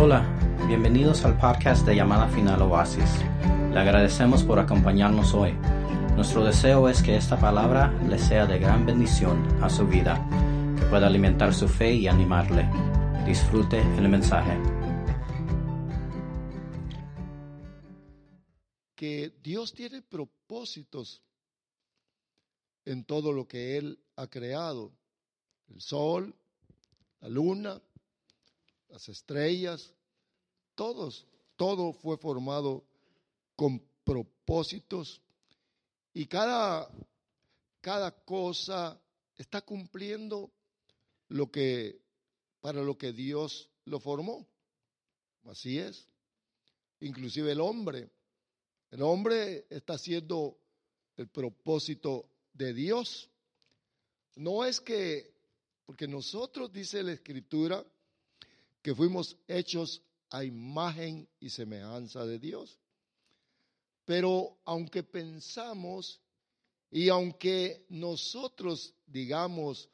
Hola, bienvenidos al podcast de Llamada Final Oasis. Le agradecemos por acompañarnos hoy. Nuestro deseo es que esta palabra le sea de gran bendición a su vida, que pueda alimentar su fe y animarle. Disfrute el mensaje. que Dios tiene propósitos en todo lo que Él ha creado. El sol, la luna, las estrellas, todos, todo fue formado con propósitos y cada, cada cosa está cumpliendo lo que, para lo que Dios lo formó. Así es. Inclusive el hombre el hombre está haciendo el propósito de Dios. No es que, porque nosotros, dice la Escritura, que fuimos hechos a imagen y semejanza de Dios. Pero aunque pensamos y aunque nosotros digamos,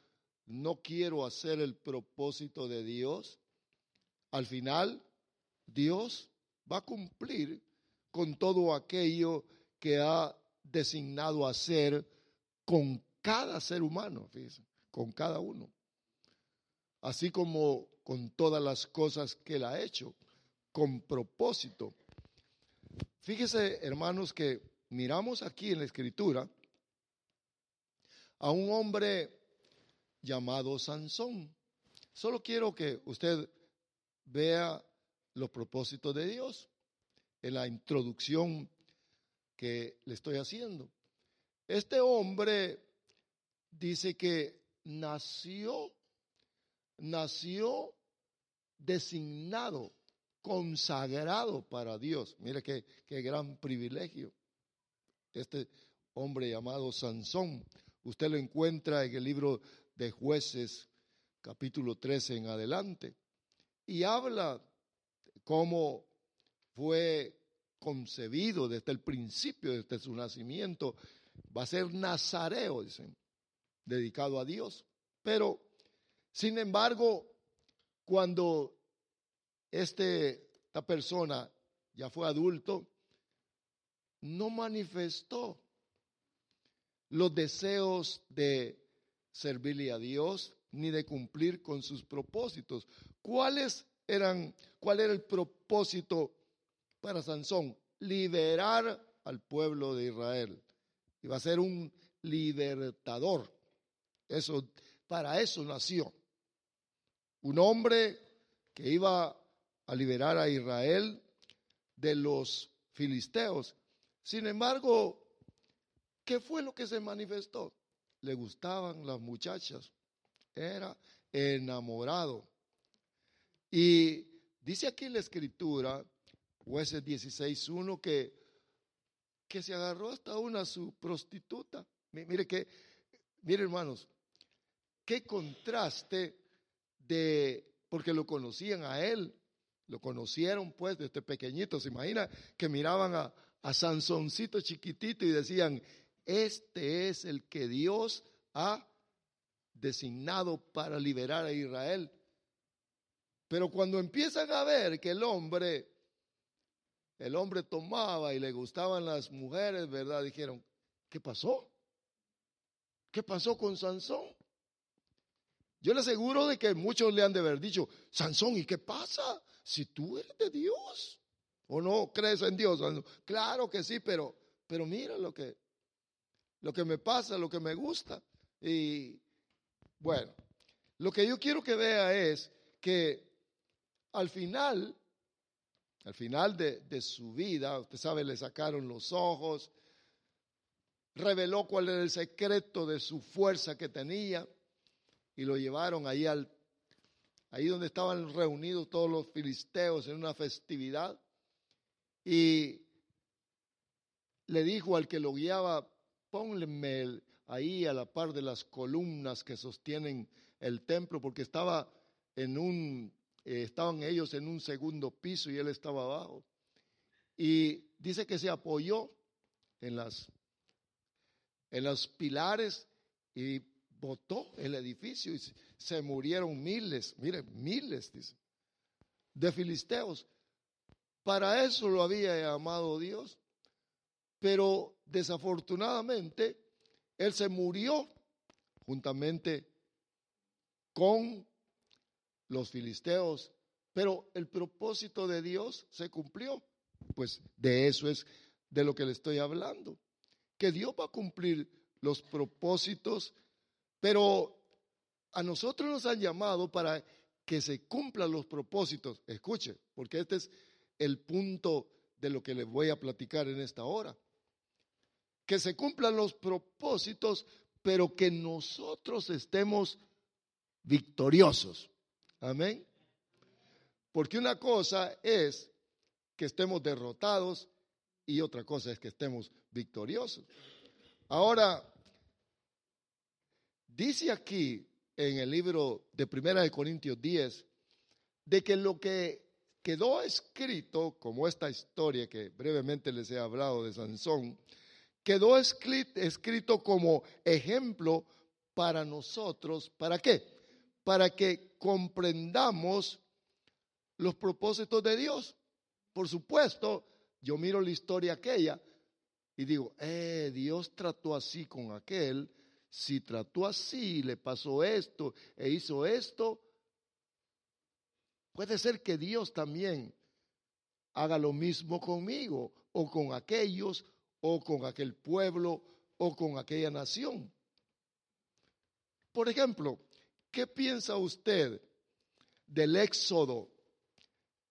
no quiero hacer el propósito de Dios, al final Dios va a cumplir con todo aquello que ha designado hacer con cada ser humano, con cada uno. Así como con todas las cosas que él ha hecho, con propósito. Fíjese, hermanos, que miramos aquí en la escritura a un hombre llamado Sansón. Solo quiero que usted vea los propósitos de Dios en la introducción que le estoy haciendo. Este hombre dice que nació, nació designado, consagrado para Dios. Mire qué, qué gran privilegio. Este hombre llamado Sansón, usted lo encuentra en el libro de jueces, capítulo 13 en adelante, y habla cómo fue concebido desde el principio, desde su nacimiento, va a ser nazareo, dicen, dedicado a Dios. Pero, sin embargo, cuando este, esta persona ya fue adulto, no manifestó los deseos de servirle a Dios ni de cumplir con sus propósitos. ¿Cuáles eran, cuál era el propósito para Sansón, liberar al pueblo de Israel. Iba a ser un libertador. Eso, para eso nació. Un hombre que iba a liberar a Israel de los filisteos. Sin embargo, ¿qué fue lo que se manifestó? Le gustaban las muchachas. Era enamorado. Y dice aquí la escritura Jueces 16.1 que, que se agarró hasta una su prostituta. Mire que, mire hermanos, qué contraste de, porque lo conocían a él, lo conocieron pues desde pequeñito, se imagina que miraban a, a Sansoncito chiquitito y decían, este es el que Dios ha designado para liberar a Israel. Pero cuando empiezan a ver que el hombre el hombre tomaba y le gustaban las mujeres, ¿verdad? Dijeron, ¿qué pasó? ¿Qué pasó con Sansón? Yo le aseguro de que muchos le han de haber dicho, Sansón, ¿y qué pasa? Si tú eres de Dios o no crees en Dios. Claro que sí, pero, pero mira lo que, lo que me pasa, lo que me gusta. Y bueno, lo que yo quiero que vea es que al final al final de, su vida, usted sabe, le sacaron los ojos, reveló cuál era el secreto de su fuerza que tenía y lo llevaron ahí al ahí donde estaban reunidos todos los filisteos en una festividad y le dijo al que lo guiaba, pónleme ahí a la par de las columnas que sostienen el templo porque estaba en un eh, estaban ellos en un segundo piso y él estaba abajo. Y dice que se apoyó en las en los pilares y botó el edificio y se murieron miles, mire, miles, de filisteos. Para eso lo había llamado Dios. Pero desafortunadamente, él se murió juntamente con los filisteos. Pero el propósito de Dios se cumplió. Pues de eso es de lo que le estoy hablando. Que Dios va a cumplir los propósitos, pero a nosotros nos han llamado para que se cumplan los propósitos. Escuche, porque este es el punto de lo que les voy a platicar en esta hora. Que se cumplan los propósitos, pero que nosotros estemos victoriosos. Amén. Porque una cosa es que estemos derrotados y otra cosa es que estemos victoriosos. Ahora, dice aquí en el libro de Primera de Corintios 10 de que lo que quedó escrito, como esta historia que brevemente les he hablado de Sansón, quedó escrito como ejemplo para nosotros. ¿Para qué? Para que comprendamos los propósitos de Dios. Por supuesto, yo miro la historia aquella y digo, eh, Dios trató así con aquel, si trató así, le pasó esto e hizo esto, puede ser que Dios también haga lo mismo conmigo o con aquellos o con aquel pueblo o con aquella nación. Por ejemplo, ¿qué piensa usted del éxodo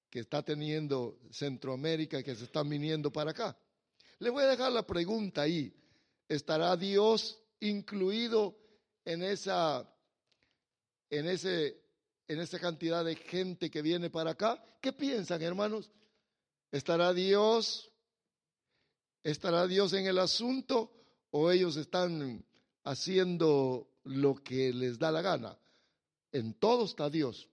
que está teniendo Centroamérica que se están viniendo para acá? Le voy a dejar la pregunta ahí. ¿Estará Dios incluido en esa, en ese, en esa cantidad de gente que viene para acá? ¿Qué piensan, hermanos? ¿Estará Dios ¿Estará Dios en el asunto o ellos están haciendo lo que les da la gana? En todo está Dios.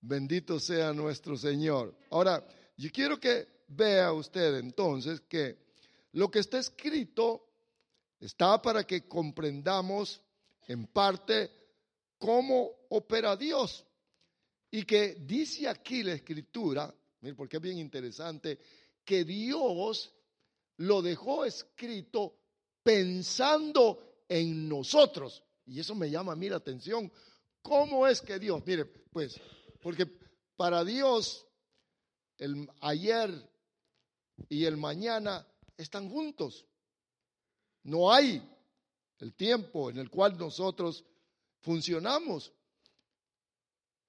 Bendito sea nuestro Señor. Ahora, yo quiero que vea usted entonces que lo que está escrito está para que comprendamos en parte cómo opera Dios. Y que dice aquí la escritura, porque es bien interesante, que Dios lo dejó escrito pensando en nosotros. Y eso me llama a mí la atención. ¿Cómo es que Dios, mire, pues, porque para Dios el ayer y el mañana están juntos. No hay el tiempo en el cual nosotros funcionamos.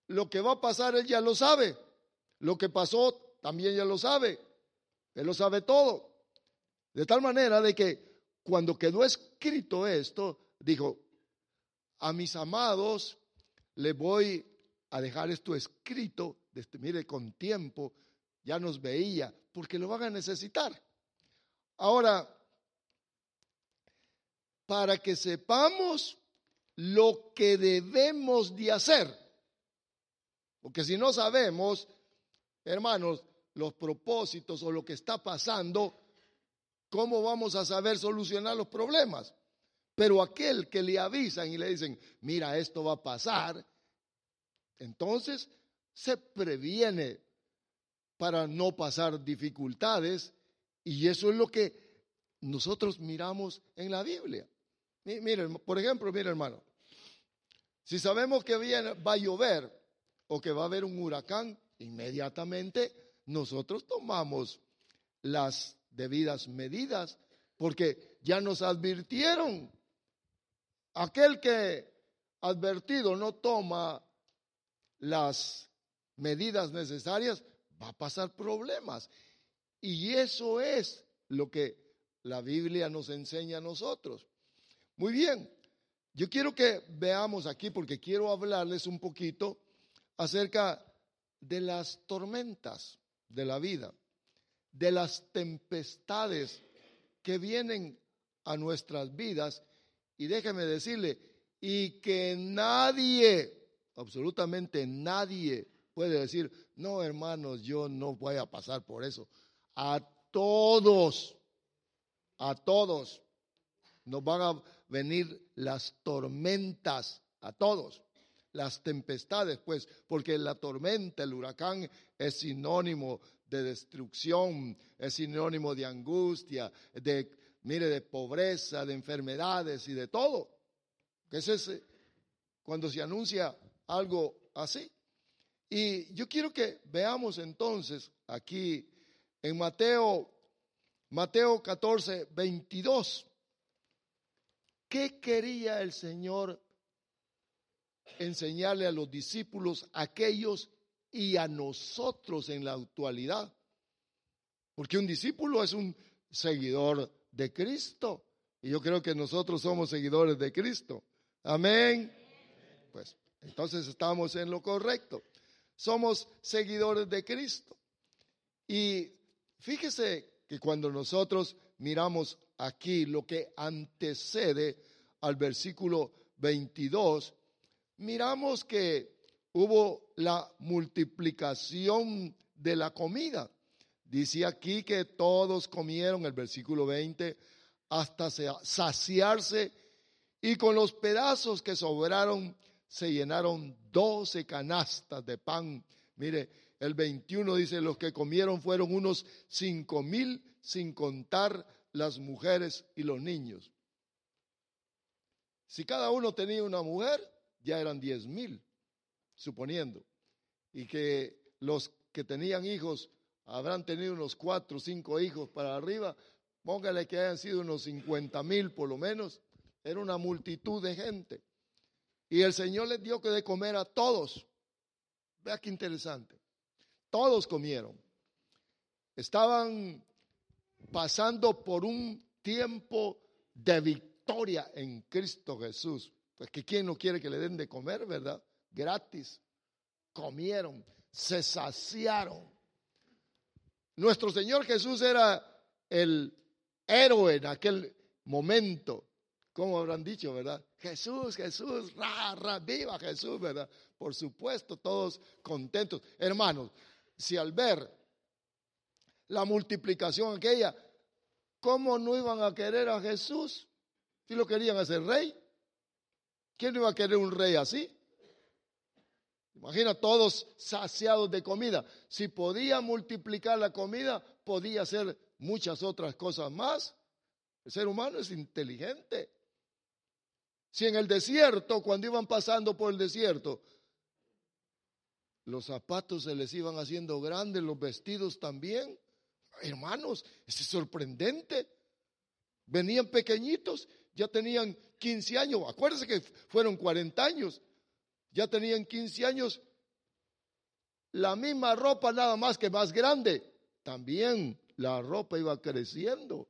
Lo que va a pasar él ya lo sabe. Lo que pasó también ya lo sabe. Él lo sabe todo. De tal manera de que cuando quedó escrito esto, dijo, a mis amados le voy a dejar esto escrito, este, mire, con tiempo, ya nos veía, porque lo van a necesitar. Ahora, para que sepamos lo que debemos de hacer, porque si no sabemos, hermanos, los propósitos o lo que está pasando, ¿cómo vamos a saber solucionar los problemas? Pero aquel que le avisan y le dicen, mira, esto va a pasar, entonces se previene para no pasar dificultades y eso es lo que nosotros miramos en la Biblia. Miren, por ejemplo, mire hermano, si sabemos que viene, va a llover o que va a haber un huracán, inmediatamente nosotros tomamos las debidas medidas, porque ya nos advirtieron. Aquel que advertido no toma las medidas necesarias, va a pasar problemas. Y eso es lo que la Biblia nos enseña a nosotros. Muy bien, yo quiero que veamos aquí, porque quiero hablarles un poquito acerca de las tormentas de la vida de las tempestades que vienen a nuestras vidas. Y déjeme decirle, y que nadie, absolutamente nadie, puede decir, no hermanos, yo no voy a pasar por eso. A todos, a todos nos van a venir las tormentas, a todos. las tempestades, pues, porque la tormenta, el huracán es sinónimo de destrucción, es sinónimo de angustia, de, mire, de pobreza, de enfermedades y de todo. Que es cuando se anuncia algo así. Y yo quiero que veamos entonces aquí en Mateo, Mateo 14, 22, ¿qué quería el Señor enseñarle a los discípulos, aquellos y a nosotros en la actualidad. Porque un discípulo es un seguidor de Cristo. Y yo creo que nosotros somos seguidores de Cristo. Amén. Pues entonces estamos en lo correcto. Somos seguidores de Cristo. Y fíjese que cuando nosotros miramos aquí lo que antecede al versículo 22, miramos que hubo la multiplicación de la comida. Dice aquí que todos comieron, el versículo 20, hasta saciarse y con los pedazos que sobraron se llenaron doce canastas de pan. Mire, el 21 dice, los que comieron fueron unos cinco mil sin contar las mujeres y los niños. Si cada uno tenía una mujer, ya eran diez mil, suponiendo. Y que los que tenían hijos habrán tenido unos cuatro o cinco hijos para arriba, póngale que hayan sido unos cincuenta mil por lo menos. Era una multitud de gente. Y el Señor les dio que de comer a todos. Vea qué interesante. Todos comieron. Estaban pasando por un tiempo de victoria en Cristo Jesús. Pues que quién no quiere que le den de comer, ¿verdad? Gratis. Comieron, se saciaron. Nuestro Señor Jesús era el héroe en aquel momento. Como habrán dicho, verdad? Jesús, Jesús, ra, viva Jesús, ¿verdad? Por supuesto, todos contentos. Hermanos, si al ver la multiplicación aquella, ¿cómo no iban a querer a Jesús? Si lo querían hacer rey. ¿Quién iba a querer un rey así? Imagina todos saciados de comida. Si podía multiplicar la comida, podía hacer muchas otras cosas más. El ser humano es inteligente. Si en el desierto, cuando iban pasando por el desierto, los zapatos se les iban haciendo grandes, los vestidos también. Hermanos, es sorprendente. Venían pequeñitos, ya tenían 15 años, acuérdense que fueron 40 años, ya tenían 15 años, la misma ropa nada más que más grande, también la ropa iba creciendo.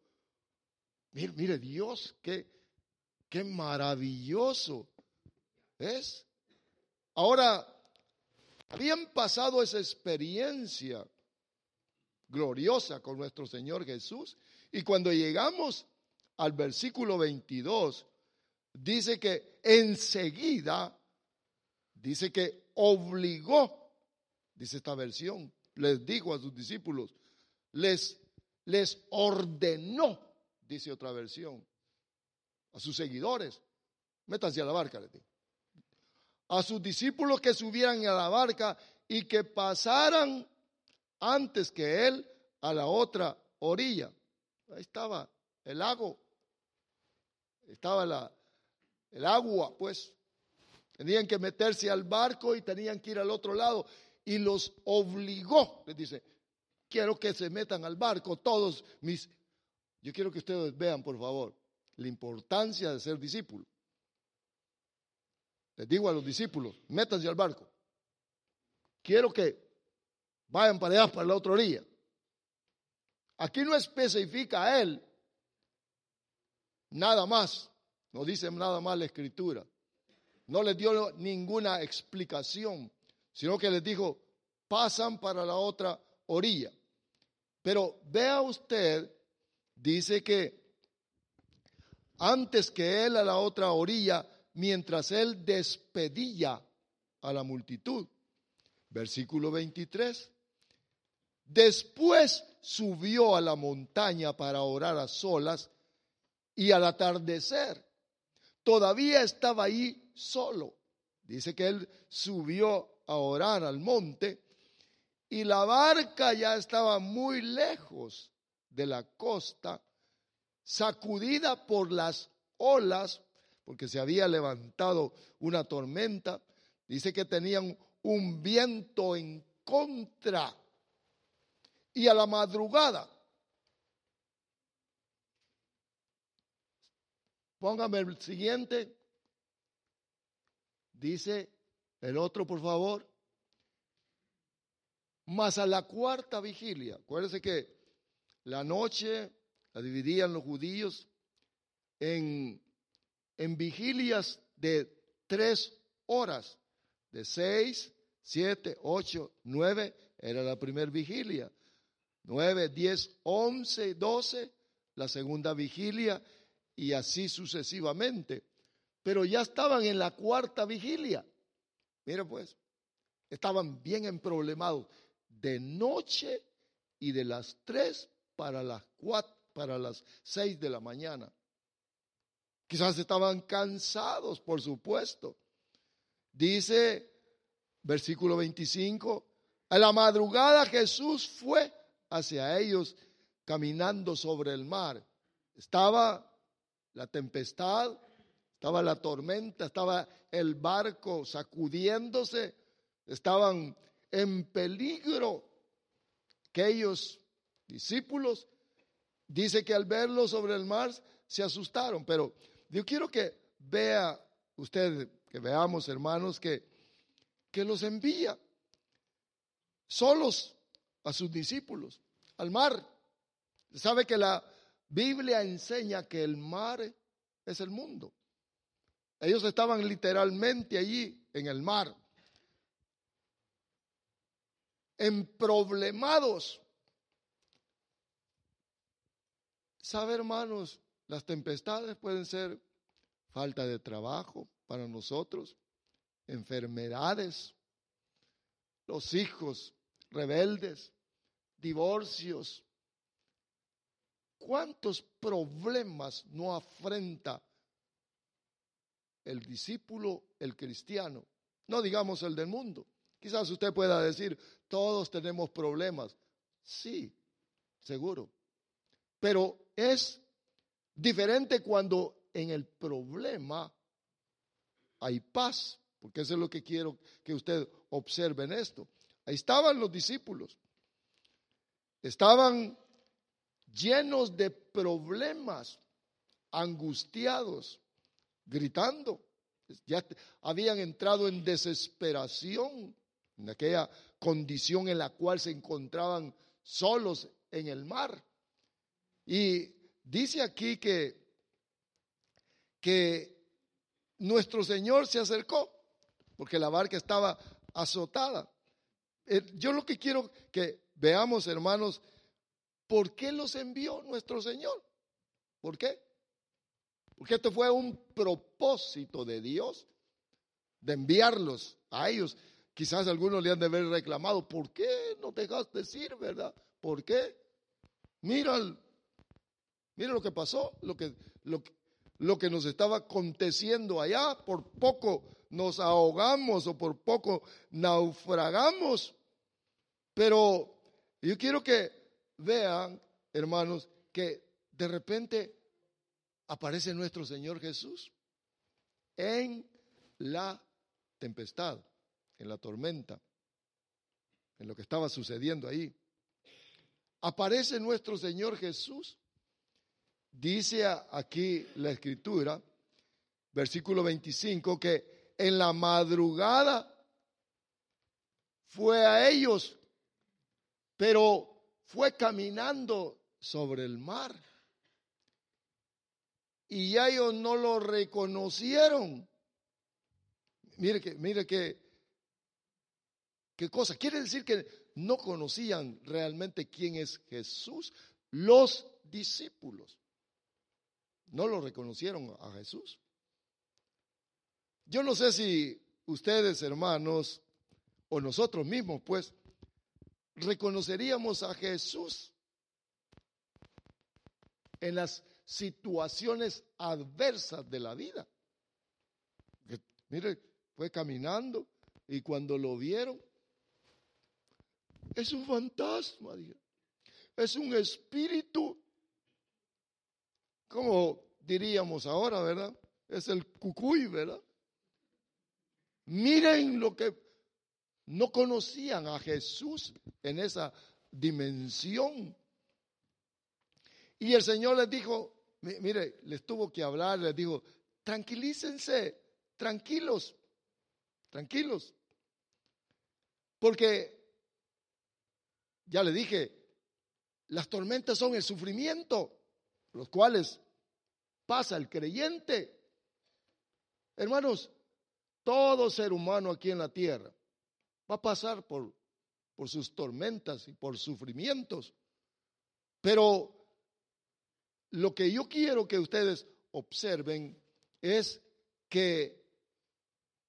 Mire, mire Dios, qué, qué maravilloso es. Ahora, habían pasado esa experiencia gloriosa con nuestro Señor Jesús y cuando llegamos al versículo 22, dice que enseguida, dice que obligó, dice esta versión, les dijo a sus discípulos, les, les ordenó, dice otra versión, a sus seguidores, métanse a la barca, les. A sus discípulos que subieran a la barca y que pasaran antes que él a la otra orilla. Ahí estaba el lago, estaba la, el agua, pues. Tenían que meterse al barco y tenían que ir al otro lado. Y los obligó, les dice, quiero que se metan al barco todos mis... Yo quiero que ustedes vean, por favor, la importancia de ser discípulo. Les digo a los discípulos, métanse al barco. Quiero que vayan para allá, para la otra orilla. Aquí no especifica a él nada más. No dice nada más la escritura. No les dio ninguna explicación, sino que les dijo, pasan para la otra orilla. Pero vea usted, dice que antes que él a la otra orilla, mientras él despedía a la multitud. Versículo 23. Después subió a la montaña para orar a solas y al atardecer todavía estaba ahí solo. dice que él subió a orar al monte y la barca ya estaba muy lejos de la costa, sacudida por las olas, porque se había levantado una tormenta. Dice que tenían un viento en contra. Y a la madrugada, póngame el siguiente, dice el otro, por favor. Más a la cuarta vigilia, acuérdense que la noche la dividían los judíos en, en vigilias de tres horas, de seis, siete, ocho, nueve, era la primera vigilia, nueve, diez, once, doce, la segunda vigilia y así sucesivamente. Pero ya estaban en la cuarta vigilia. Mira pues, estaban bien emproblemados de noche y de las tres para las cuatro, para las seis de la mañana. Quizás estaban cansados, por supuesto. Dice, versículo 25, a la madrugada Jesús fue hacia ellos caminando sobre el mar. Estaba la tempestad, estaba la tormenta, estaba el barco sacudiéndose, estaban en peligro. Aquellos discípulos, dice que al verlo sobre el mar se asustaron, pero yo quiero que vea usted, que veamos hermanos, que, que los envía solos a sus discípulos al mar. Sabe que la Biblia enseña que el mar es el mundo. Ellos estaban literalmente allí en el mar emproblemados. ¿Sabe, hermanos? Las tempestades pueden ser falta de trabajo para nosotros, enfermedades, los hijos rebeldes, divorcios. ¿Cuántos problemas no afrenta el discípulo, el cristiano? No digamos el del mundo. Quizás usted pueda decir, todos tenemos problemas. Sí, seguro. Pero es diferente cuando en el problema hay paz, porque eso es lo que quiero que usted observe en esto. Ahí estaban los discípulos. Estaban llenos de problemas, angustiados, gritando. Ya habían entrado en desesperación en aquella condición en la cual se encontraban solos en el mar. Y dice aquí que, que nuestro Señor se acercó, porque la barca estaba azotada. Eh, yo lo que quiero que veamos, hermanos, ¿por qué los envió nuestro Señor? ¿Por qué? Porque esto fue un propósito de Dios de enviarlos a ellos. Quizás algunos le han de haber reclamado, ¿por qué no dejaste decir, verdad? ¿Por qué? Mira, mira lo que pasó, lo que, lo, lo que nos estaba aconteciendo allá, por poco nos ahogamos o por poco naufragamos. Pero yo quiero que vean, hermanos, que de repente aparece nuestro Señor Jesús en la tempestad en la tormenta, en lo que estaba sucediendo ahí. Aparece nuestro Señor Jesús. Dice aquí la escritura, versículo 25, que en la madrugada fue a ellos, pero fue caminando sobre el mar. Y ellos no lo reconocieron. Mire que, mire que ¿Qué cosa? Quiere decir que no conocían realmente quién es Jesús. Los discípulos no lo reconocieron a Jesús. Yo no sé si ustedes, hermanos, o nosotros mismos, pues, reconoceríamos a Jesús en las situaciones adversas de la vida. Mire, fue caminando y cuando lo vieron, es un fantasma, es un espíritu, como diríamos ahora, ¿verdad? Es el cucuy, ¿verdad? Miren lo que no conocían a Jesús en esa dimensión. Y el Señor les dijo, mire, les tuvo que hablar, les dijo, tranquilícense, tranquilos, tranquilos. Porque, ya le dije, las tormentas son el sufrimiento, los cuales pasa el creyente. Hermanos, todo ser humano aquí en la tierra va a pasar por, por sus tormentas y por sufrimientos. Pero lo que yo quiero que ustedes observen es que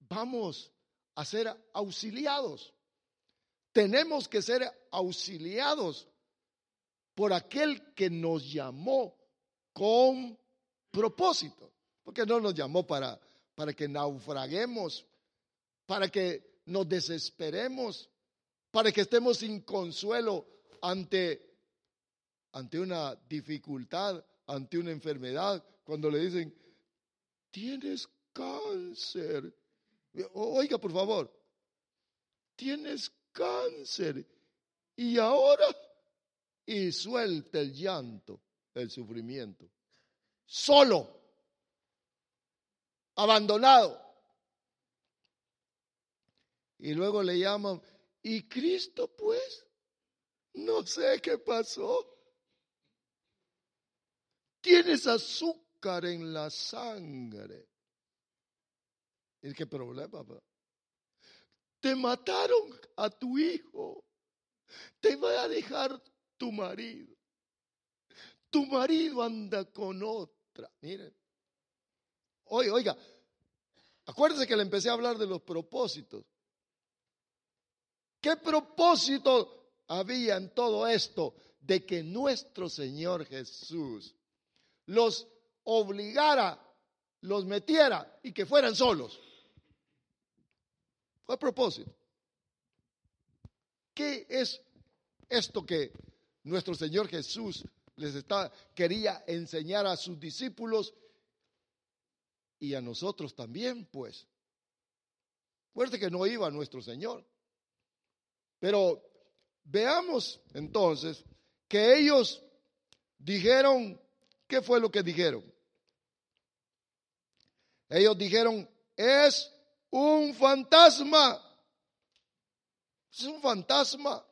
vamos a ser auxiliados. Tenemos que ser auxiliados por aquel que nos llamó con propósito. Porque no nos llamó para, para que naufraguemos, para que nos desesperemos, para que estemos sin consuelo ante, ante una dificultad, ante una enfermedad, cuando le dicen, tienes cáncer. Oiga, por favor, tienes cáncer. Y ahora, y suelta el llanto, el sufrimiento. Solo, abandonado. Y luego le llaman, ¿y Cristo pues? No sé qué pasó. Tienes azúcar en la sangre. ¿Y qué problema? Te mataron a tu hijo. Te va a dejar tu marido. Tu marido anda con otra. Miren. Oiga, oiga. Acuérdense que le empecé a hablar de los propósitos. ¿Qué propósito había en todo esto de que nuestro Señor Jesús los obligara, los metiera y que fueran solos? Fue propósito. ¿Qué es esto que nuestro Señor Jesús les quería enseñar a sus discípulos y a nosotros también, pues? Fuerte que no iba nuestro Señor. Pero veamos entonces que ellos dijeron, ¿qué fue lo que dijeron? Ellos dijeron, es un fantasma. Es un fantasma.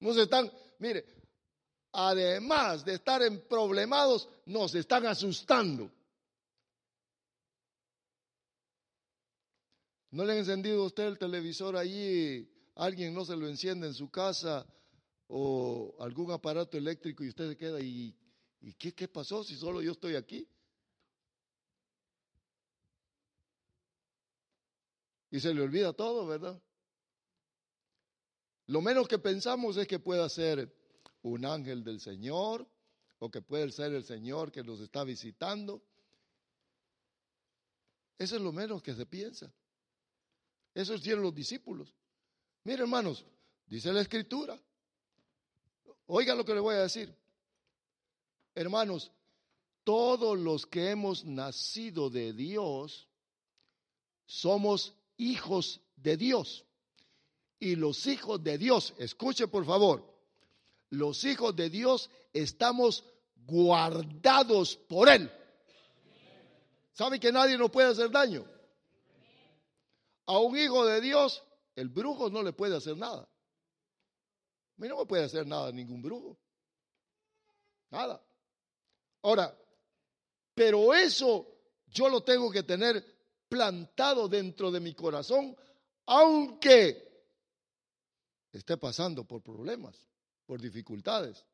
Nos están, mire, además de estar en problemados, nos están asustando. ¿No le han encendido usted el televisor allí? Alguien no se lo enciende en su casa o algún aparato eléctrico y usted se queda y, ¿y qué, qué pasó si solo yo estoy aquí? Y se le olvida todo, ¿verdad? Lo menos que pensamos es que pueda ser un ángel del Señor o que puede ser el Señor que nos está visitando. Eso es lo menos que se piensa. Eso hicieron los discípulos. Miren, hermanos, dice la escritura. Oiga lo que le voy a decir. Hermanos, todos los que hemos nacido de Dios somos hijos de Dios. Y los hijos de Dios, escuche por favor, los hijos de Dios estamos guardados por Él. ¿Sabe que nadie nos puede hacer daño? A un hijo de Dios, el brujo no le puede hacer nada. A mí no me puede hacer nada ningún brujo. Nada. Ahora, pero eso yo lo tengo que tener plantado dentro de mi corazón, aunque esté pasando por problemas, por dificultades.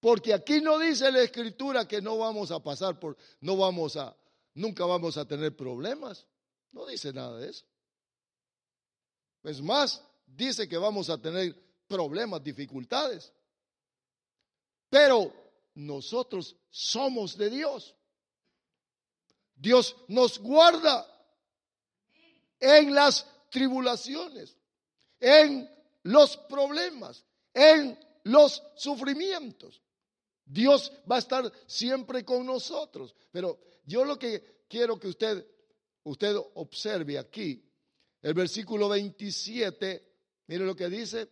Porque aquí no dice la escritura que no vamos a pasar por, no vamos a, nunca vamos a tener problemas. No dice nada de eso. Es más, dice que vamos a tener problemas, dificultades. Pero nosotros somos de Dios. Dios nos guarda. en las tribulaciones, en los problemas, en los sufrimientos. Dios va a estar siempre con nosotros. Pero yo lo que quiero que usted, usted observe aquí, el versículo 27, mire lo que dice.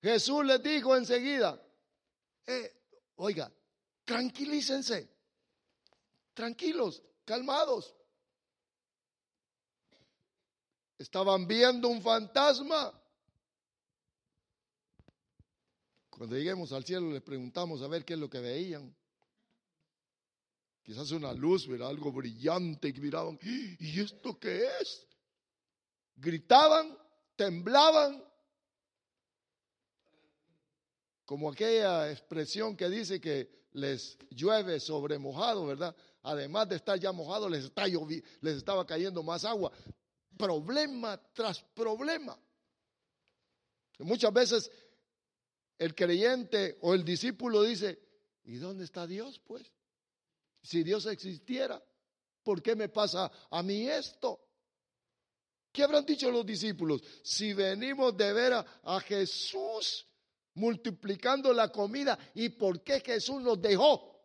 Jesús les dijo enseguida, eh, oiga, tranquilícense, tranquilos, calmados. Estaban viendo un fantasma. Cuando lleguemos al cielo les preguntamos a ver qué es lo que veían. Quizás una luz, era algo brillante que miraban. ¿Y esto qué es? Gritaban, temblaban. Como aquella expresión que dice que les llueve sobre mojado, ¿verdad? Además de estar ya mojado, les, está les estaba cayendo más agua. Problema tras problema. Muchas veces el creyente o el discípulo dice, ¿y dónde está Dios pues? Si Dios existiera, ¿por qué me pasa a mí esto? ¿Qué habrán dicho los discípulos? Si venimos de ver a, Jesús multiplicando la comida, ¿y por qué Jesús nos dejó?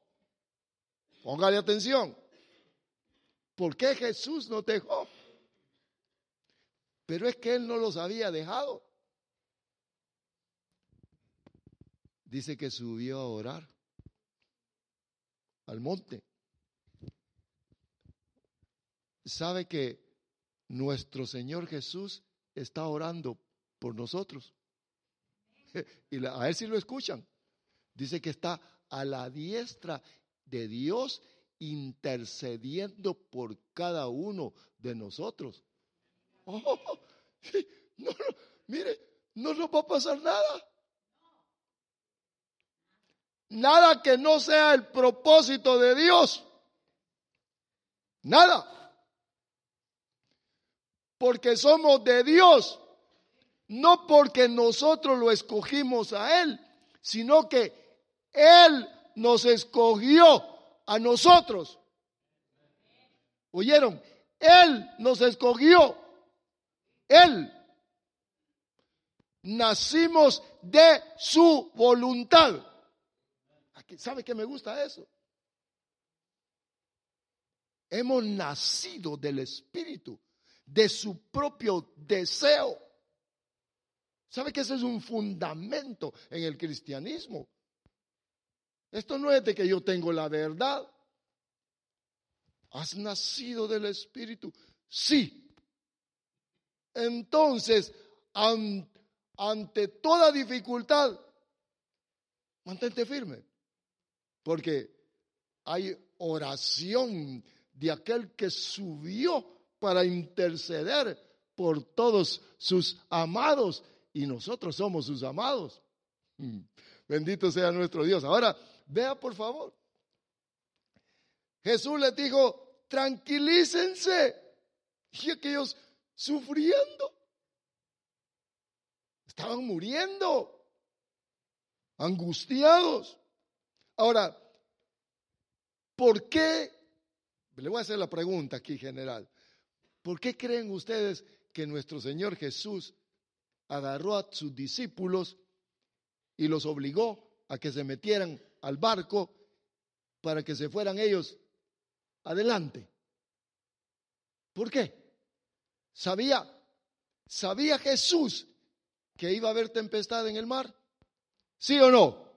Póngale atención. ¿Por qué Jesús nos dejó? Pero es que Él no los había dejado. dice que subió a orar al monte. Sabe que nuestro Señor Jesús está orando por nosotros. Y a él sí lo escuchan. Dice que está a la diestra de Dios intercediendo por cada uno de nosotros. Oh, no, mire, no nos va a pasar nada. Nada que no sea el propósito de Dios. Nada. Porque somos de Dios. No porque nosotros lo escogimos a Él, sino que Él nos escogió a nosotros. ¿Oyeron? Él nos escogió. Él. Nacimos de su voluntad. ¿Sabe que me gusta eso? Hemos nacido del Espíritu, de su propio deseo. ¿Sabe que ese es un fundamento en el cristianismo? Esto no es de que yo tengo la verdad. ¿Has nacido del Espíritu? Sí. Entonces, ante toda dificultad, mantente firme. Porque hay oración de aquel que subió para interceder por todos sus amados y nosotros somos sus amados. Mm. Bendito sea nuestro Dios. Ahora, vea por favor. Jesús les dijo, tranquilícense. Y aquellos sufriendo. Estaban muriendo, angustiados. Ahora, ¿por qué? Le voy a hacer la pregunta aquí general. ¿Por qué creen ustedes que nuestro Señor Jesús agarró a sus discípulos y los obligó a que se metieran al barco para que se fueran ellos adelante? ¿Por qué? ¿Sabía, sabía Jesús que iba a haber tempestad en el mar? ¿Sí o no?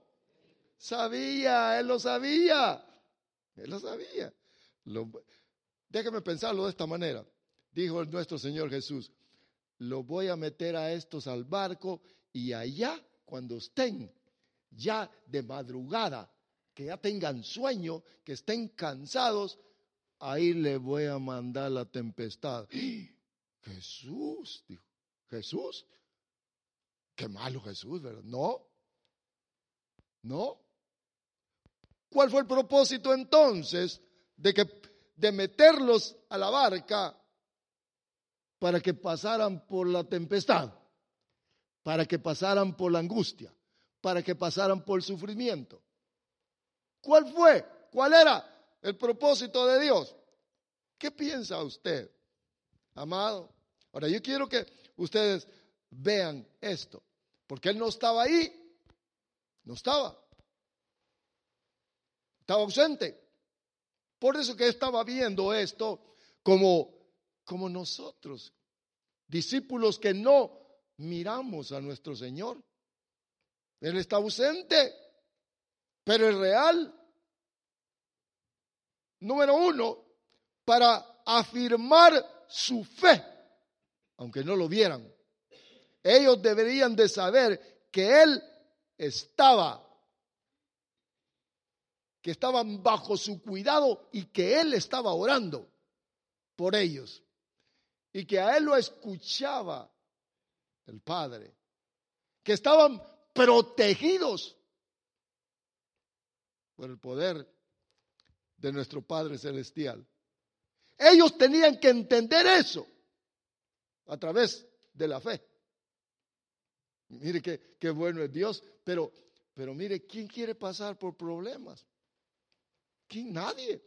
Sabía, él lo sabía. Él lo sabía. déjeme pensarlo de esta manera. Dijo nuestro Señor Jesús, lo voy a meter a estos al barco y allá, cuando estén ya de madrugada, que ya tengan sueño, que estén cansados, ahí le voy a mandar la tempestad. Jesús, dijo, Jesús, qué malo Jesús, ¿verdad? No, no, ¿Cuál fue el propósito entonces de, que, de meterlos a la barca para que pasaran por la tempestad, para que pasaran por la angustia, para que pasaran por el sufrimiento? ¿Cuál fue? ¿Cuál era el propósito de Dios? ¿Qué piensa usted? amado. Ahora yo quiero que ustedes vean esto, porque él no estaba ahí, no estaba, estaba ausente. Por eso que estaba viendo esto como, como nosotros, discípulos que no miramos a nuestro Señor. Él está ausente, pero es real. Número uno, para afirmar su fe, aunque no lo vieran. Ellos deberían de saber que Él estaba, que estaban bajo su cuidado y que Él estaba orando por ellos y que a Él lo escuchaba el Padre, que estaban protegidos por el poder de nuestro Padre Celestial. Ellos tenían que entender eso a través de la fe. Mire qué, qué bueno es Dios, pero, pero mire, ¿quién quiere pasar por problemas? ¿Quién? Nadie.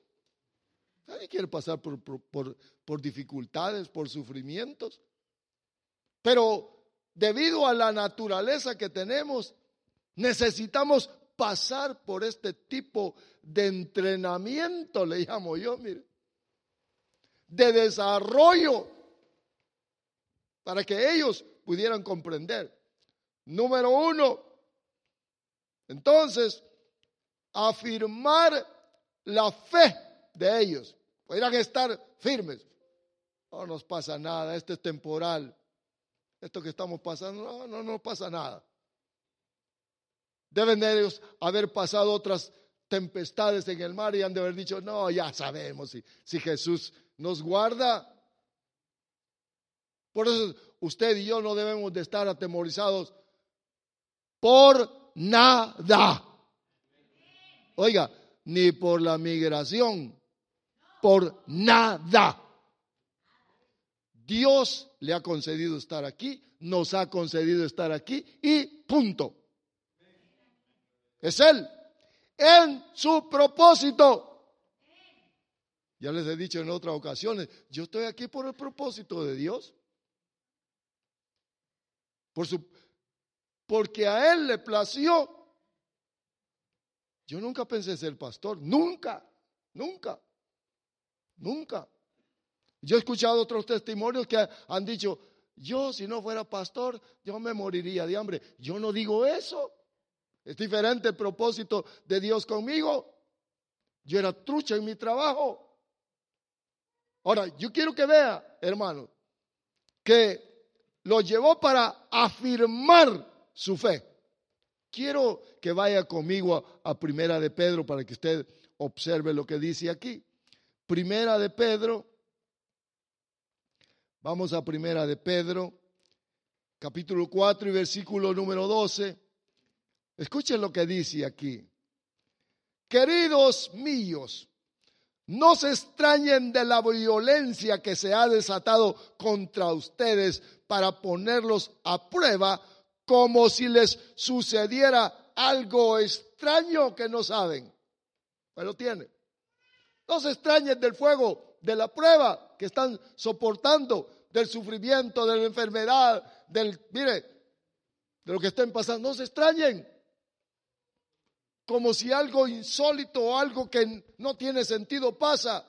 Nadie quiere pasar por, por, por dificultades, por sufrimientos. Pero debido a la naturaleza que tenemos, necesitamos pasar por este tipo de entrenamiento, le llamo yo, mire, de desarrollo, para que ellos pudieran comprender. Número uno, entonces, afirmar la fe de ellos. Podrían estar firmes. No nos pasa nada, esto es temporal. Esto que estamos pasando, no, no, no pasa nada. Deben de ellos haber pasado otras tempestades en el mar y han de haber dicho, no, ya sabemos si, si Jesús nos guarda. Por eso usted y yo no debemos de estar atemorizados por nada. Oiga, ni por la migración, por nada. Dios le ha concedido estar aquí, nos ha concedido estar aquí y punto. Es Él, en su propósito. Ya les he dicho en otras ocasiones, yo estoy aquí por el propósito de Dios. Por su, porque a Él le plació. Yo nunca pensé ser pastor, nunca, nunca, nunca. Yo he escuchado otros testimonios que han dicho, yo si no fuera pastor, yo me moriría de hambre. Yo no digo eso. Es diferente el propósito de Dios conmigo. Yo era trucha en mi trabajo. Ahora, yo quiero que vea, hermano, que lo llevó para afirmar su fe. Quiero que vaya conmigo a, Primera de Pedro para que usted observe lo que dice aquí. Primera de Pedro, Vamos a primera de Pedro, capítulo 4 y versículo número 12. Escuchen lo que dice aquí. Queridos míos, no se extrañen de la violencia que se ha desatado contra ustedes para ponerlos a prueba como si les sucediera algo extraño que no saben. Lo tiene. No se extrañen del fuego de la prueba que están soportando, del sufrimiento, de la enfermedad, del, mire, de lo que estén pasando. No se extrañen. Como si algo insólito o algo que no tiene sentido pasa.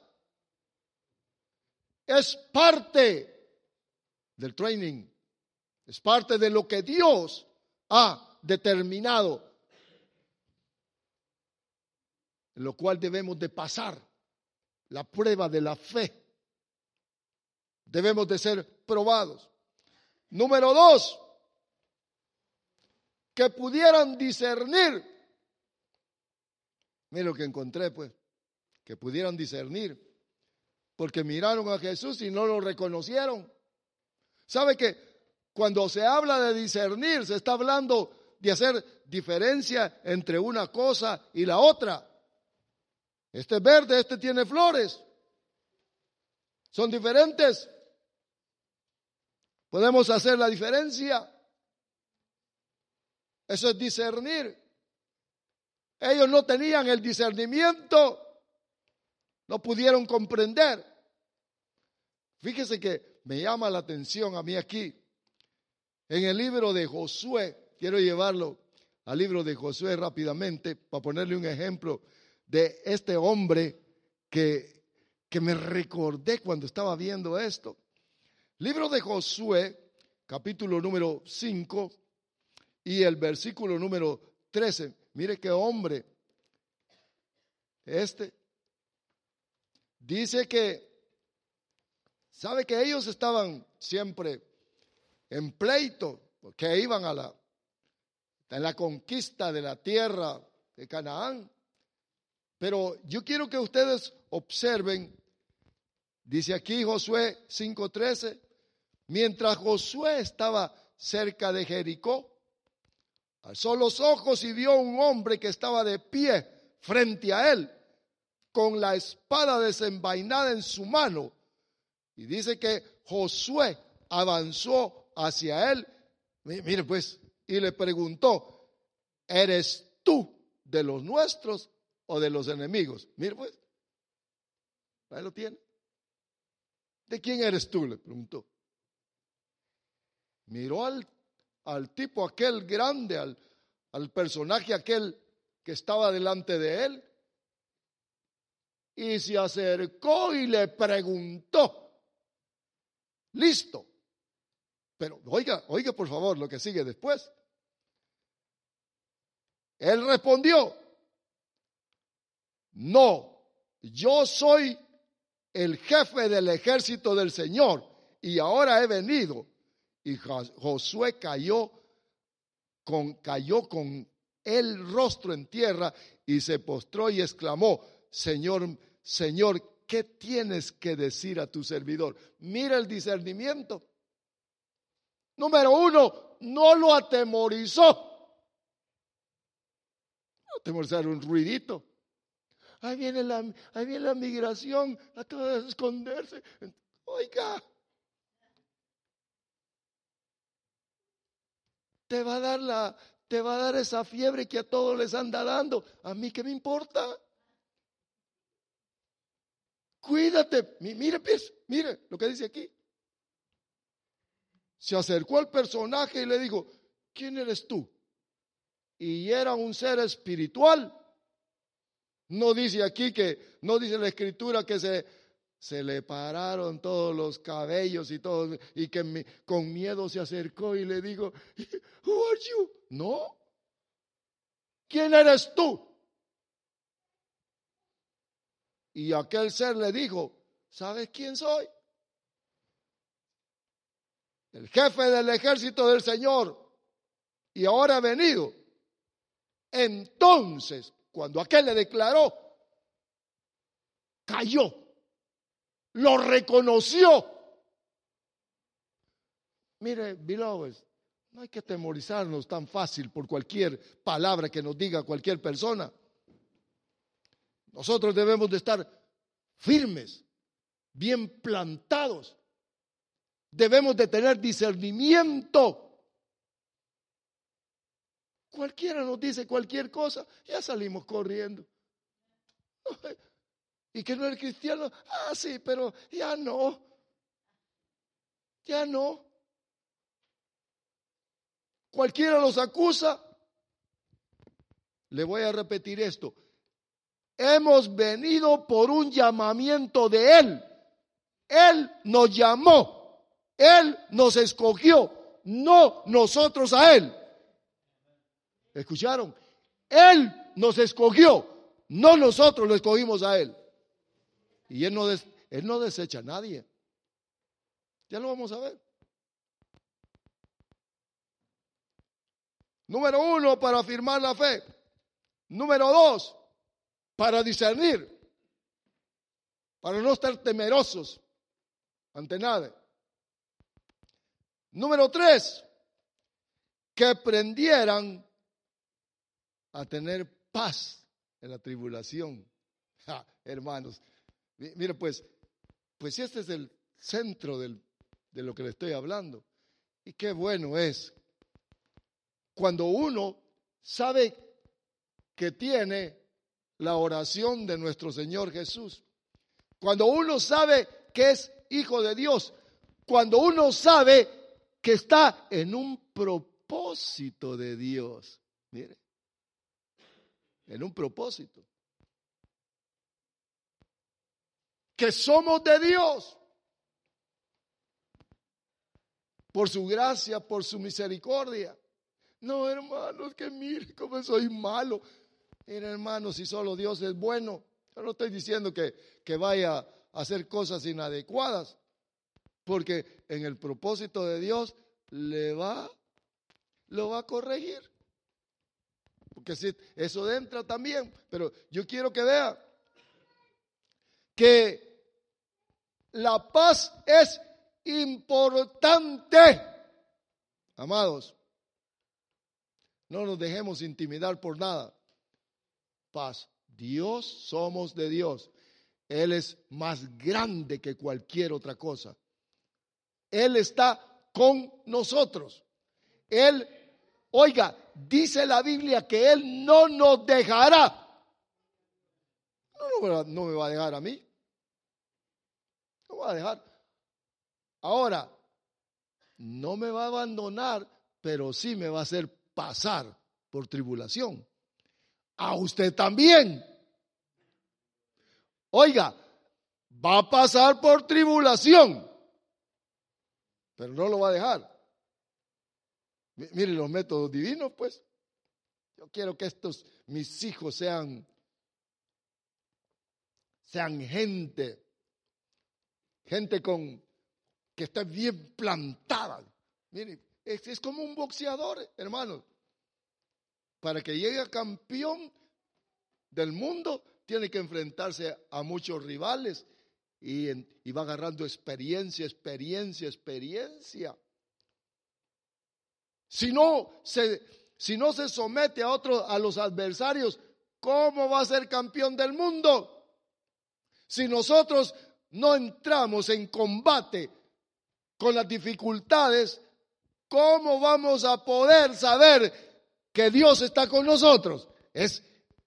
Es parte del training. Es parte de lo que Dios ha determinado. Lo cual debemos de pasar la prueba de la fe. Debemos de ser probados. Número dos, que pudieran discernir. Mira lo que encontré, pues, que pudieran discernir, porque miraron a Jesús y no lo reconocieron. ¿Sabe que cuando se habla de discernir, se está hablando de hacer diferencia entre una cosa y la otra? Este es verde, este tiene flores. Son diferentes. Podemos hacer la diferencia. Eso es discernir. Ellos no tenían el discernimiento. No pudieron comprender. Fíjese que me llama la atención a mí aquí. En el libro de Josué, quiero llevarlo al libro de Josué rápidamente para ponerle un ejemplo de este hombre que, que me recordé cuando estaba viendo esto. Libro de Josué, capítulo número 5 y el versículo número 13. Mire qué hombre. Este dice que, sabe que ellos estaban siempre en pleito, que iban a la, en la conquista de la tierra de Canaán. Pero yo quiero que ustedes observen, dice aquí Josué 5:13, mientras Josué estaba cerca de Jericó, alzó los ojos y vio un hombre que estaba de pie frente a él, con la espada desenvainada en su mano. Y dice que Josué avanzó hacia él, mire pues, y le preguntó, ¿eres tú de los nuestros o de los enemigos? Mire pues, ahí lo tiene. ¿De quién eres tú? le preguntó. Miró al, al tipo aquel grande, al, al personaje aquel que estaba delante de él, y se acercó y le preguntó, listo, pero oiga, oiga por favor lo que sigue después. Él respondió, no, yo soy el jefe del ejército del Señor y ahora he venido. Y Josué cayó con, cayó con el rostro en tierra y se postró y exclamó, Señor, Señor, ¿qué tienes que decir a tu servidor? Mira el discernimiento. Número uno, no lo atemorizó. Atemorizar un ruidito. Ahí viene la, ahí viene la migración, a todos esconderse. Oiga, te va a dar la, te va a dar esa fiebre que a todos les anda dando. A mí qué me importa. Cuídate. Mire, pues, mire lo que dice aquí. Se acercó al personaje y le dijo, ¿quién eres tú? Y era un ser espiritual. No dice aquí que, no dice la escritura que se, se le pararon todos los cabellos y todo, y que con miedo se acercó y le dijo, Who are you? No. ¿Quién eres tú? Y aquel ser le dijo, ¿sabes quién soy? El jefe del ejército del Señor. Y ahora ha venido. Entonces, cuando aquel le declaró, cayó lo reconoció. Mire, beloved, no hay que temorizarnos tan fácil por cualquier palabra que nos diga cualquier persona. Nosotros debemos de estar firmes, bien plantados. Debemos de tener discernimiento. Cualquiera nos dice cualquier cosa, ya salimos corriendo. Y que no es cristiano, ah, sí, pero ya no. Ya no. Cualquiera los acusa. Le voy a repetir esto. Hemos venido por un llamamiento de Él. Él nos llamó. Él nos escogió. No nosotros a Él. ¿Escucharon? Él nos escogió. No nosotros lo escogimos a Él. Y él no, él no desecha a nadie. Ya lo vamos a ver. Número uno, para afirmar la fe. Número dos, para discernir. Para no estar temerosos ante nada. Número tres, que aprendieran a tener paz en la tribulación. hermanos, Mire, pues, pues este es el centro de lo que le estoy hablando. Y qué bueno es cuando uno sabe que tiene la oración de nuestro Señor Jesús. Cuando uno sabe que es hijo de Dios. cuando uno sabe que está en un propósito de Dios. Mire, en un propósito. Que somos de Dios. Por su gracia, por su misericordia. No, hermanos, que mire cómo soy malo. Mira, hermanos, si solo Dios es bueno. Yo no estoy diciendo que, que vaya a hacer cosas inadecuadas, porque en el propósito de Dios le va, lo va a corregir. Porque si eso entra también, pero yo quiero que vea que la paz es importante. Amados, no nos dejemos intimidar por nada. Paz. Dios somos de Dios. Él es más grande que cualquier otra cosa. Él está con nosotros. Él, oiga, dice la Biblia que Él no nos dejará. No, me va a dejar a mí. No va a dejar. Ahora, no me va a abandonar, pero sí me va a hacer pasar por tribulación. A usted también. Oiga, va a pasar por tribulación, pero no lo va a dejar. Mire los métodos divinos, pues. Yo quiero que estos, mis hijos, sean, sean gente, gente con, que está bien plantada. Mire, es, es como un boxeador, hermano. Para que llegue campeón del mundo, tiene que enfrentarse a muchos rivales y, va agarrando experiencia, experiencia, experiencia. Si no se, si no se somete a otros, a los adversarios, ¿cómo va a ser campeón del mundo? Si nosotros no entramos en combate con las dificultades, ¿cómo vamos a poder saber que Dios está con nosotros? Es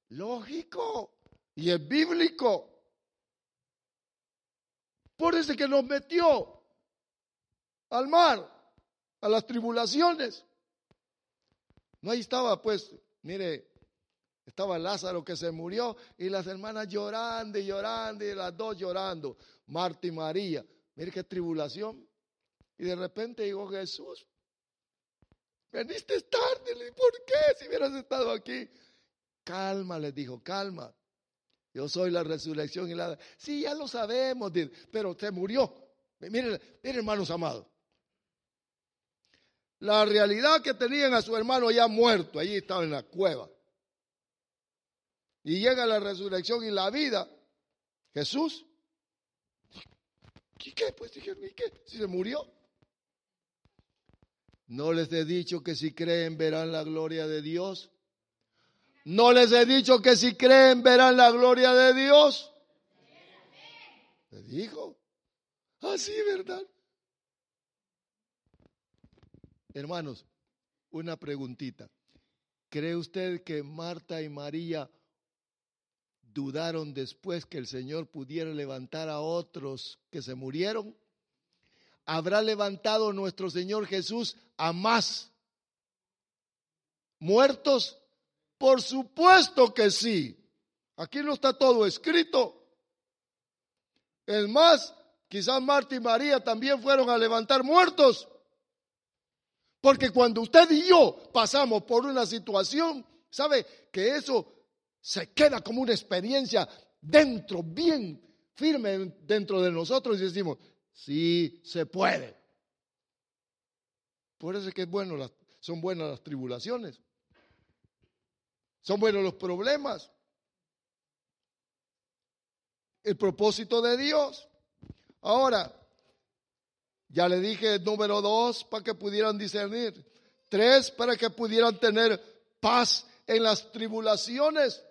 lógico. Y es bíblico. Por eso que nos metió al mar, a las tribulaciones. No ahí estaba, pues, mire, estaba Lázaro que se murió y las hermanas llorando y llorando y las dos llorando, Marta y María. Mire qué tribulación. Y de repente llegó Jesús. Veniste tarde, ¿por qué si hubieras estado aquí? Calma, les dijo, calma. Yo soy la resurrección y la... Sí, ya lo sabemos, pero se murió. Miren, miren, hermanos amados. La realidad que tenían a su hermano ya muerto, allí estaba en la cueva. Y llega la resurrección y la vida. Jesús. ¿Y qué? Pues dijeron, ¿y qué? Si se murió. No les he dicho que si creen verán la gloria de Dios. ¿No les he dicho que si creen verán la gloria de Dios? Le dijo. Así, ah, ¿verdad? Hermanos, una preguntita. ¿Cree usted que Marta y María dudaron después que el Señor pudiera levantar a otros que se murieron? ¿Habrá levantado nuestro Señor Jesús a más muertos? Por supuesto que sí. Aquí no está todo escrito. Es más, quizás Marta y María también fueron a levantar muertos. Porque cuando usted y yo pasamos por una situación, ¿sabe que eso se queda como una experiencia dentro, bien firme dentro de nosotros y decimos, sí se puede. Por eso es que es bueno, son buenas las tribulaciones. Son buenos los problemas. El propósito de Dios. Ahora, ya le dije número dos para que pudieran discernir. Tres para que pudieran tener paz en las tribulaciones.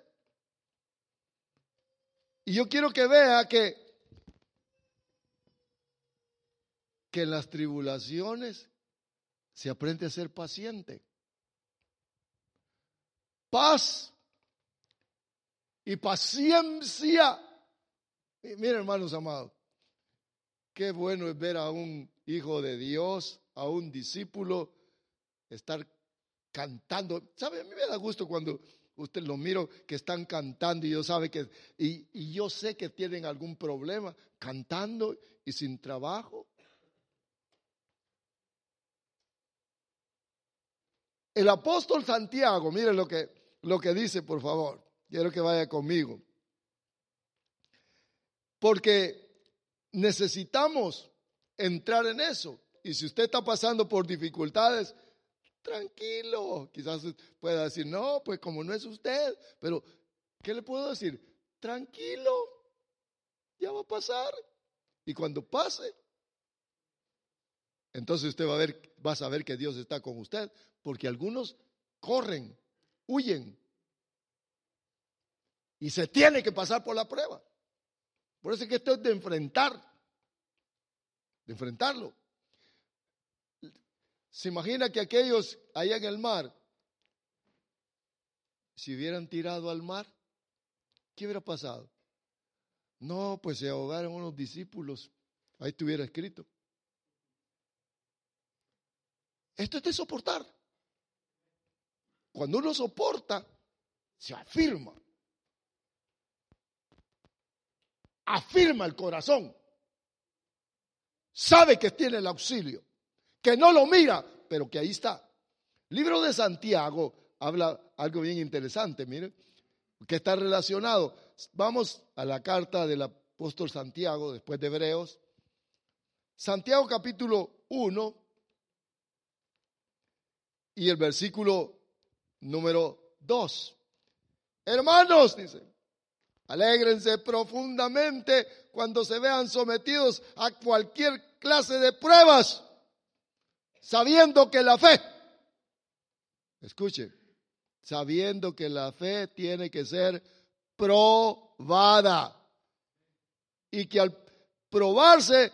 Y yo quiero que vea que, que en las tribulaciones se aprende a ser paciente paz y paciencia. Miren, hermanos amados, qué bueno es ver a un hijo de Dios, a un discípulo, estar cantando. ¿Sabe? A mí me da gusto cuando usted lo miro que están cantando y yo sabe que y, y, yo sé que tienen algún problema cantando y sin trabajo. El apóstol Santiago, mire lo que lo que dice, por favor. Quiero que vaya conmigo. Porque necesitamos entrar en eso. Y si usted está pasando por dificultades, tranquilo. Quizás pueda decir, no, pues como no es usted, pero ¿qué le puedo decir? Tranquilo, ya va a pasar. Y cuando pase, entonces usted va a ver, va a saber que Dios está con usted, porque algunos corren, huyen. Y se tiene que pasar por la prueba. Por eso es que esto es de enfrentar, de enfrentarlo. ¿Se imagina que aquellos allá en el mar, si hubieran tirado al mar, ¿qué hubiera pasado? No, pues se ahogaron unos discípulos. Ahí estuviera escrito. Esto es de soportar. Cuando uno soporta, se afirma. Afirma el corazón. Sabe que tiene el auxilio que no lo mira, pero que ahí está. Libro de Santiago habla algo bien interesante, mire, que está relacionado. Vamos a la carta del apóstol Santiago, después de Hebreos. Santiago capítulo 1 y el versículo número 2. Hermanos, dice, alégrense profundamente cuando se vean sometidos a cualquier clase de pruebas sabiendo que la fe, escuche, sabiendo que la fe tiene que ser probada y que al probarse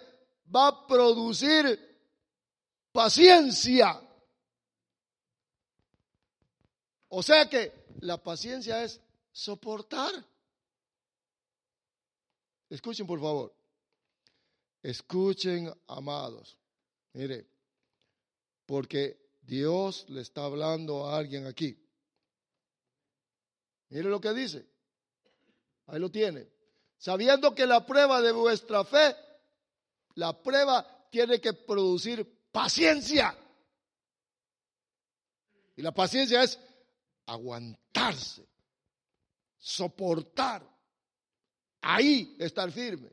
va a producir paciencia. O sea que la paciencia es soportar. Escuchen por favor. Escuchen, amados. Mire, porque Dios le está hablando a alguien aquí. Mire lo que dice. Ahí lo tiene. Sabiendo que la prueba de vuestra fe, la prueba tiene que producir paciencia. Y la paciencia es aguantarse, soportar, ahí estar firme.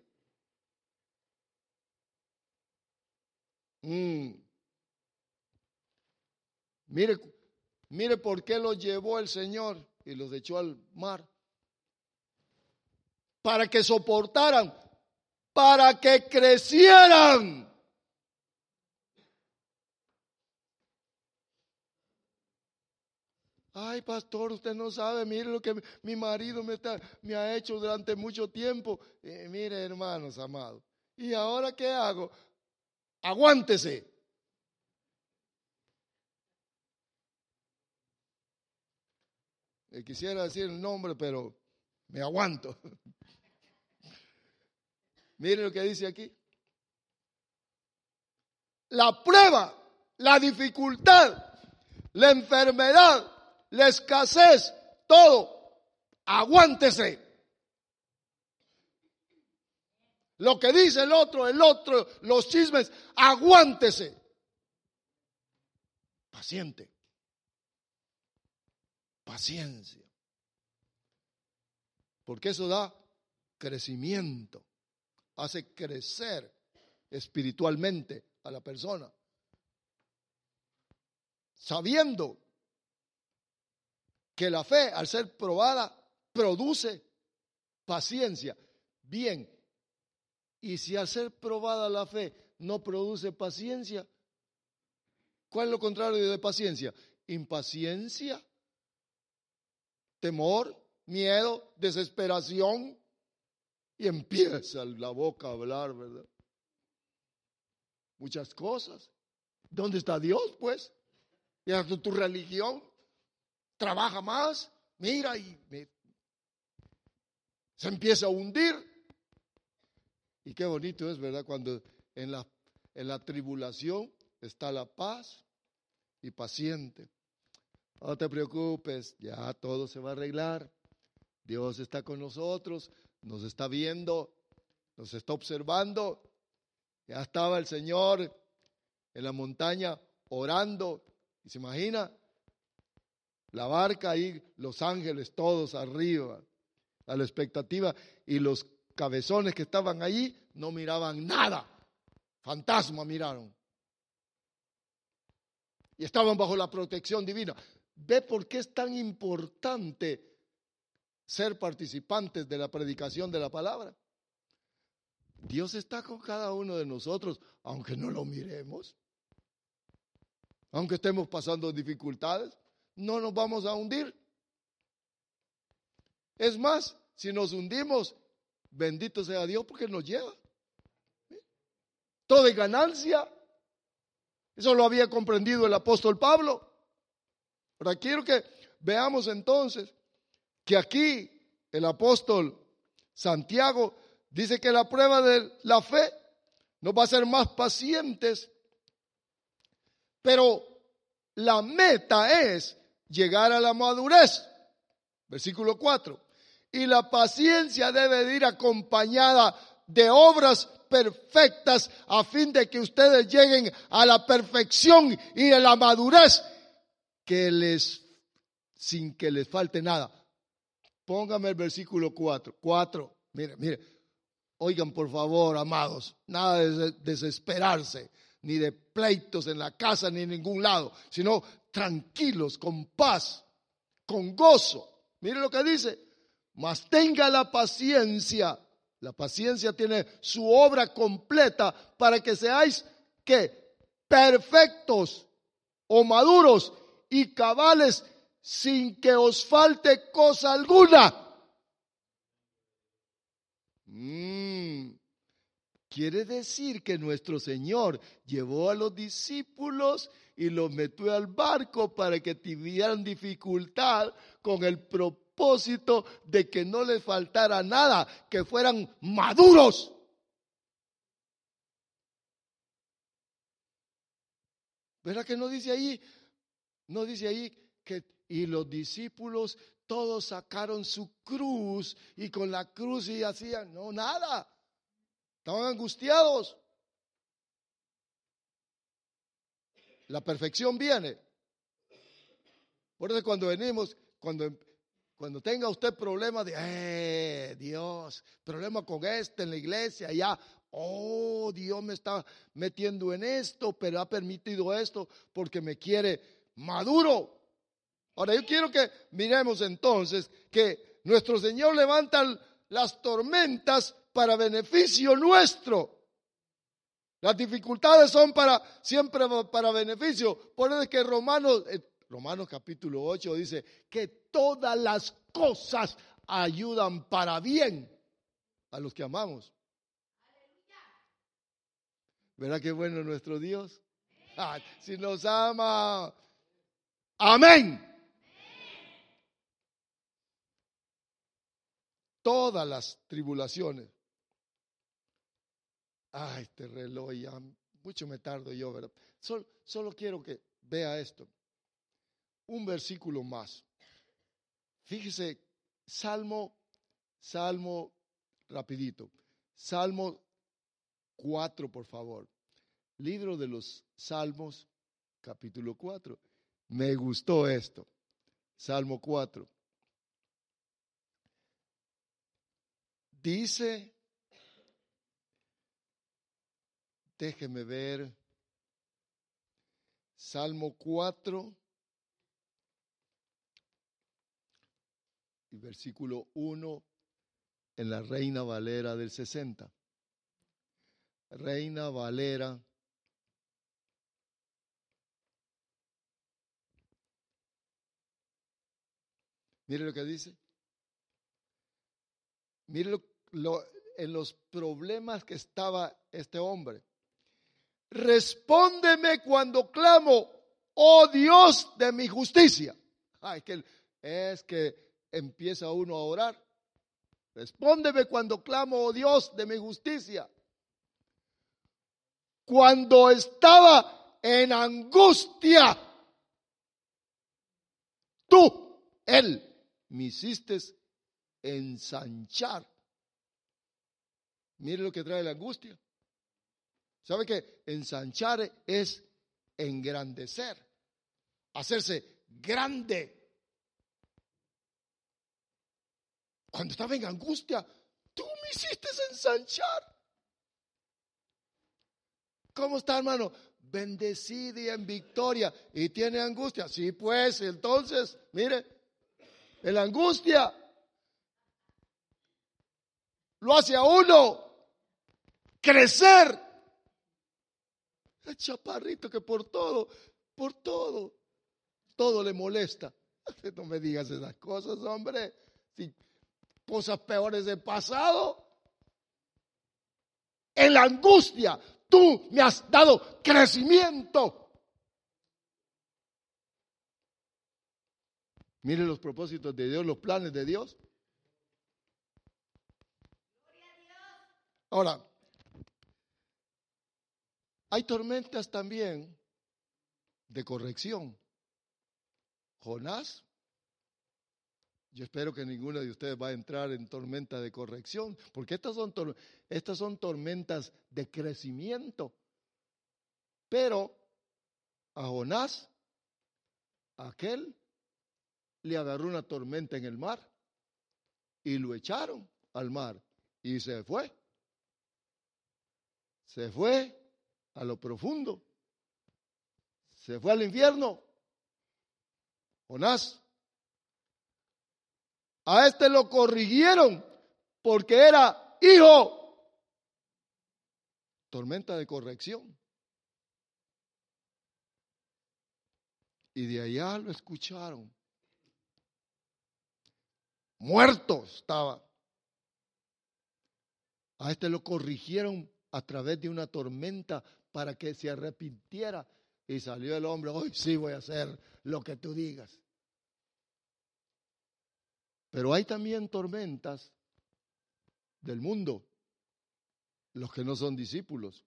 Mm. Mire, mire por qué los llevó el Señor y los echó al mar. Para que soportaran, para que crecieran. Ay, pastor, usted no sabe, mire lo que mi marido me, ha hecho durante mucho tiempo. Mire, hermanos amados. ¿Y ahora qué hago? Aguántese. Eh, quisiera decir el nombre, pero me aguanto. Mire lo que dice aquí. La prueba, la dificultad, la enfermedad, la escasez, todo, aguántese. Lo que dice el otro, el otro, los chismes, aguántese. Paciente paciencia. Porque eso da crecimiento, hace crecer espiritualmente a la persona. Sabiendo que la fe, al ser probada, produce paciencia. Bien, y si al ser probada la fe no produce paciencia, ¿cuál es lo contrario de paciencia? Impaciencia temor, miedo, desesperación, y empieza la boca a hablar, ¿verdad? Muchas cosas. ¿Dónde está Dios, pues? ¿Y tu, tu religión? Trabaja más, mira y se empieza a hundir. Y qué bonito es, ¿verdad? Cuando en la, en la tribulación está la paz y paciente. No te preocupes, ya todo se va a arreglar. Dios está con nosotros, nos está viendo, nos está observando. Ya estaba el Señor en la montaña orando. Y se imagina la barca ahí, los ángeles todos arriba, a la expectativa. Y los cabezones que estaban allí no miraban nada. Fantasma miraron. Y estaban bajo la protección divina. ¿Ve por qué es tan importante ser participantes de la predicación de la palabra? Dios está con cada uno de nosotros, aunque no lo miremos. Aunque estemos pasando dificultades, no nos vamos a hundir. Es más, si nos hundimos, bendito sea Dios porque nos lleva. Toda ganancia. Eso lo había comprendido el apóstol Pablo. Ahora quiero que veamos entonces que aquí el apóstol Santiago dice que la prueba de la fe nos va a ser más pacientes, pero la meta es llegar a la madurez. Versículo 4. Y la paciencia debe ir acompañada de obras perfectas a fin de que ustedes lleguen a la perfección y a la madurez que les sin que les falte nada. Póngame el versículo 4. 4. Mire, mire. Oigan, por favor, amados, nada de desesperarse, ni de pleitos en la casa, ni en ningún lado, sino tranquilos, con paz, con gozo. Mire lo que dice. Mas tenga la paciencia. La paciencia tiene su obra completa para que seáis que perfectos o maduros y cabales sin que os falte cosa alguna. Mm. Quiere decir que nuestro Señor llevó a los discípulos y los metió al barco para que tuvieran dificultad con el propósito de que no les faltara nada, que fueran maduros. ¿Verdad que no dice ahí no dice ahí que y los discípulos todos sacaron su cruz y con la cruz y hacían, no, nada. Estaban angustiados. La perfección viene. Por cuando venimos, cuando, cuando tenga usted problemas de, eh, Dios, problema con este en la iglesia, ya, oh, Dios me está metiendo en esto, pero ha permitido esto porque me quiere maduro. Ahora yo quiero que miremos entonces que nuestro Señor levanta las tormentas para beneficio nuestro. Las dificultades son para siempre para beneficio. Por eso es que Romanos, eh, Romanos capítulo 8 dice que todas las cosas ayudan para bien a los que amamos. ¿Verdad qué bueno nuestro Dios? Si nos ama, Amén. Todas las tribulaciones. Ay, este reloj ya, mucho me tardo yo, ¿verdad? Solo, quiero que vea esto. Un versículo más. Fíjese, Salmo, Salmo, rapidito. Salmo 4, por favor. Libro de los Salmos, capítulo 4. Me gustó esto. Salmo 4. Dice, déjeme ver, Salmo 4 y versículo 1 en la Reina Valera del 60. Reina Valera Mire lo que dice. Mire lo, en los problemas que estaba este hombre. Respóndeme cuando clamo, oh Dios de mi justicia. Ay, que, es que empieza uno a orar. Respóndeme cuando clamo, oh Dios de mi justicia. cuando estaba en angustia, tú, él, me hiciste ensanchar. Mire lo que trae la angustia. ¿Sabe que ensanchar es engrandecer, hacerse grande? Cuando estaba en angustia, tú me hiciste ensanchar. ¿Cómo está, hermano? Bendecido y en victoria. ¿Y tiene angustia? Sí, pues, entonces, mire, la angustia lo hace a uno crecer. El chaparrito que por todo, por todo, todo le molesta. No me digas esas cosas, hombre. Si cosas peores del pasado. En la angustia, tú me has dado crecimiento. Mire los propósitos de Dios, los planes de Dios. Ahora, hay tormentas también de corrección. Jonás, yo espero que ninguno de ustedes va a entrar en tormenta de corrección, porque estas son, estas son tormentas de crecimiento. Pero a Jonás, aquel le agarró una tormenta en el mar y lo echaron al mar y se fue. Se fue a lo profundo. Se fue al infierno. Jonás. A este lo corrigieron porque era hijo. Tormenta de corrección. Y de allá lo escucharon muerto estaba. A este lo corrigieron a través de una tormenta para que se arrepintiera. Y salió el hombre, hoy sí voy a hacer lo que tú digas. Pero hay también tormentas del mundo, los que no son discípulos.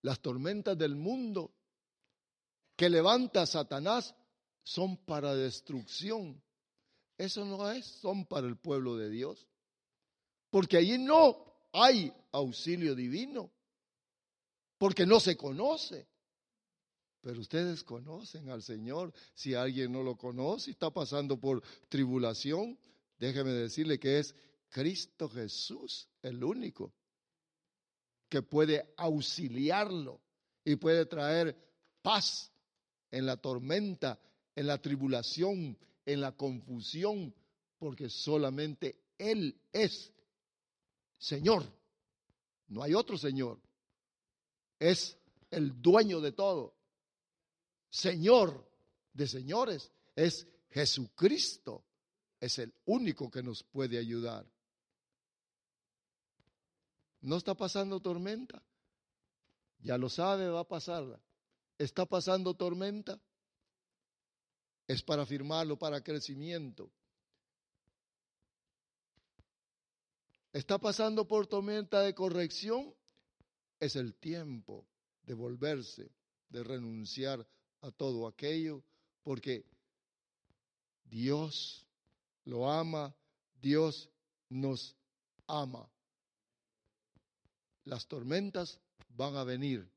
Las tormentas del mundo que levanta Satanás son para destrucción. Eso no es, son para el pueblo de Dios. Porque allí no hay auxilio divino. Porque no se conoce. Pero ustedes conocen al Señor. Si alguien no lo conoce y está pasando por tribulación, déjeme decirle que es Cristo Jesús el único que puede auxiliarlo y puede traer paz en la tormenta, en la tribulación, en la confusión, porque solamente Él es Señor. No hay otro Señor. Es el dueño de todo. Señor de señores. Es Jesucristo. Es el único que nos puede ayudar. No está pasando tormenta. Ya lo sabe, va a pasarla. Está pasando tormenta es para firmarlo para crecimiento. Está pasando por tormenta de corrección, es el tiempo de volverse, de renunciar a todo aquello, porque Dios lo ama, Dios nos ama. Las tormentas van a venir,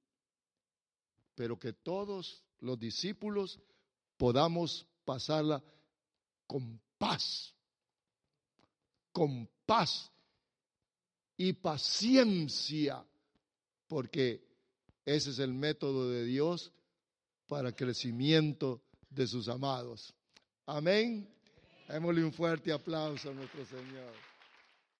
pero que todos los discípulos podamos pasarla con paz, con paz y paciencia, porque ese es el método de Dios para crecimiento de sus amados. Amén. Démosle un fuerte aplauso a nuestro Señor.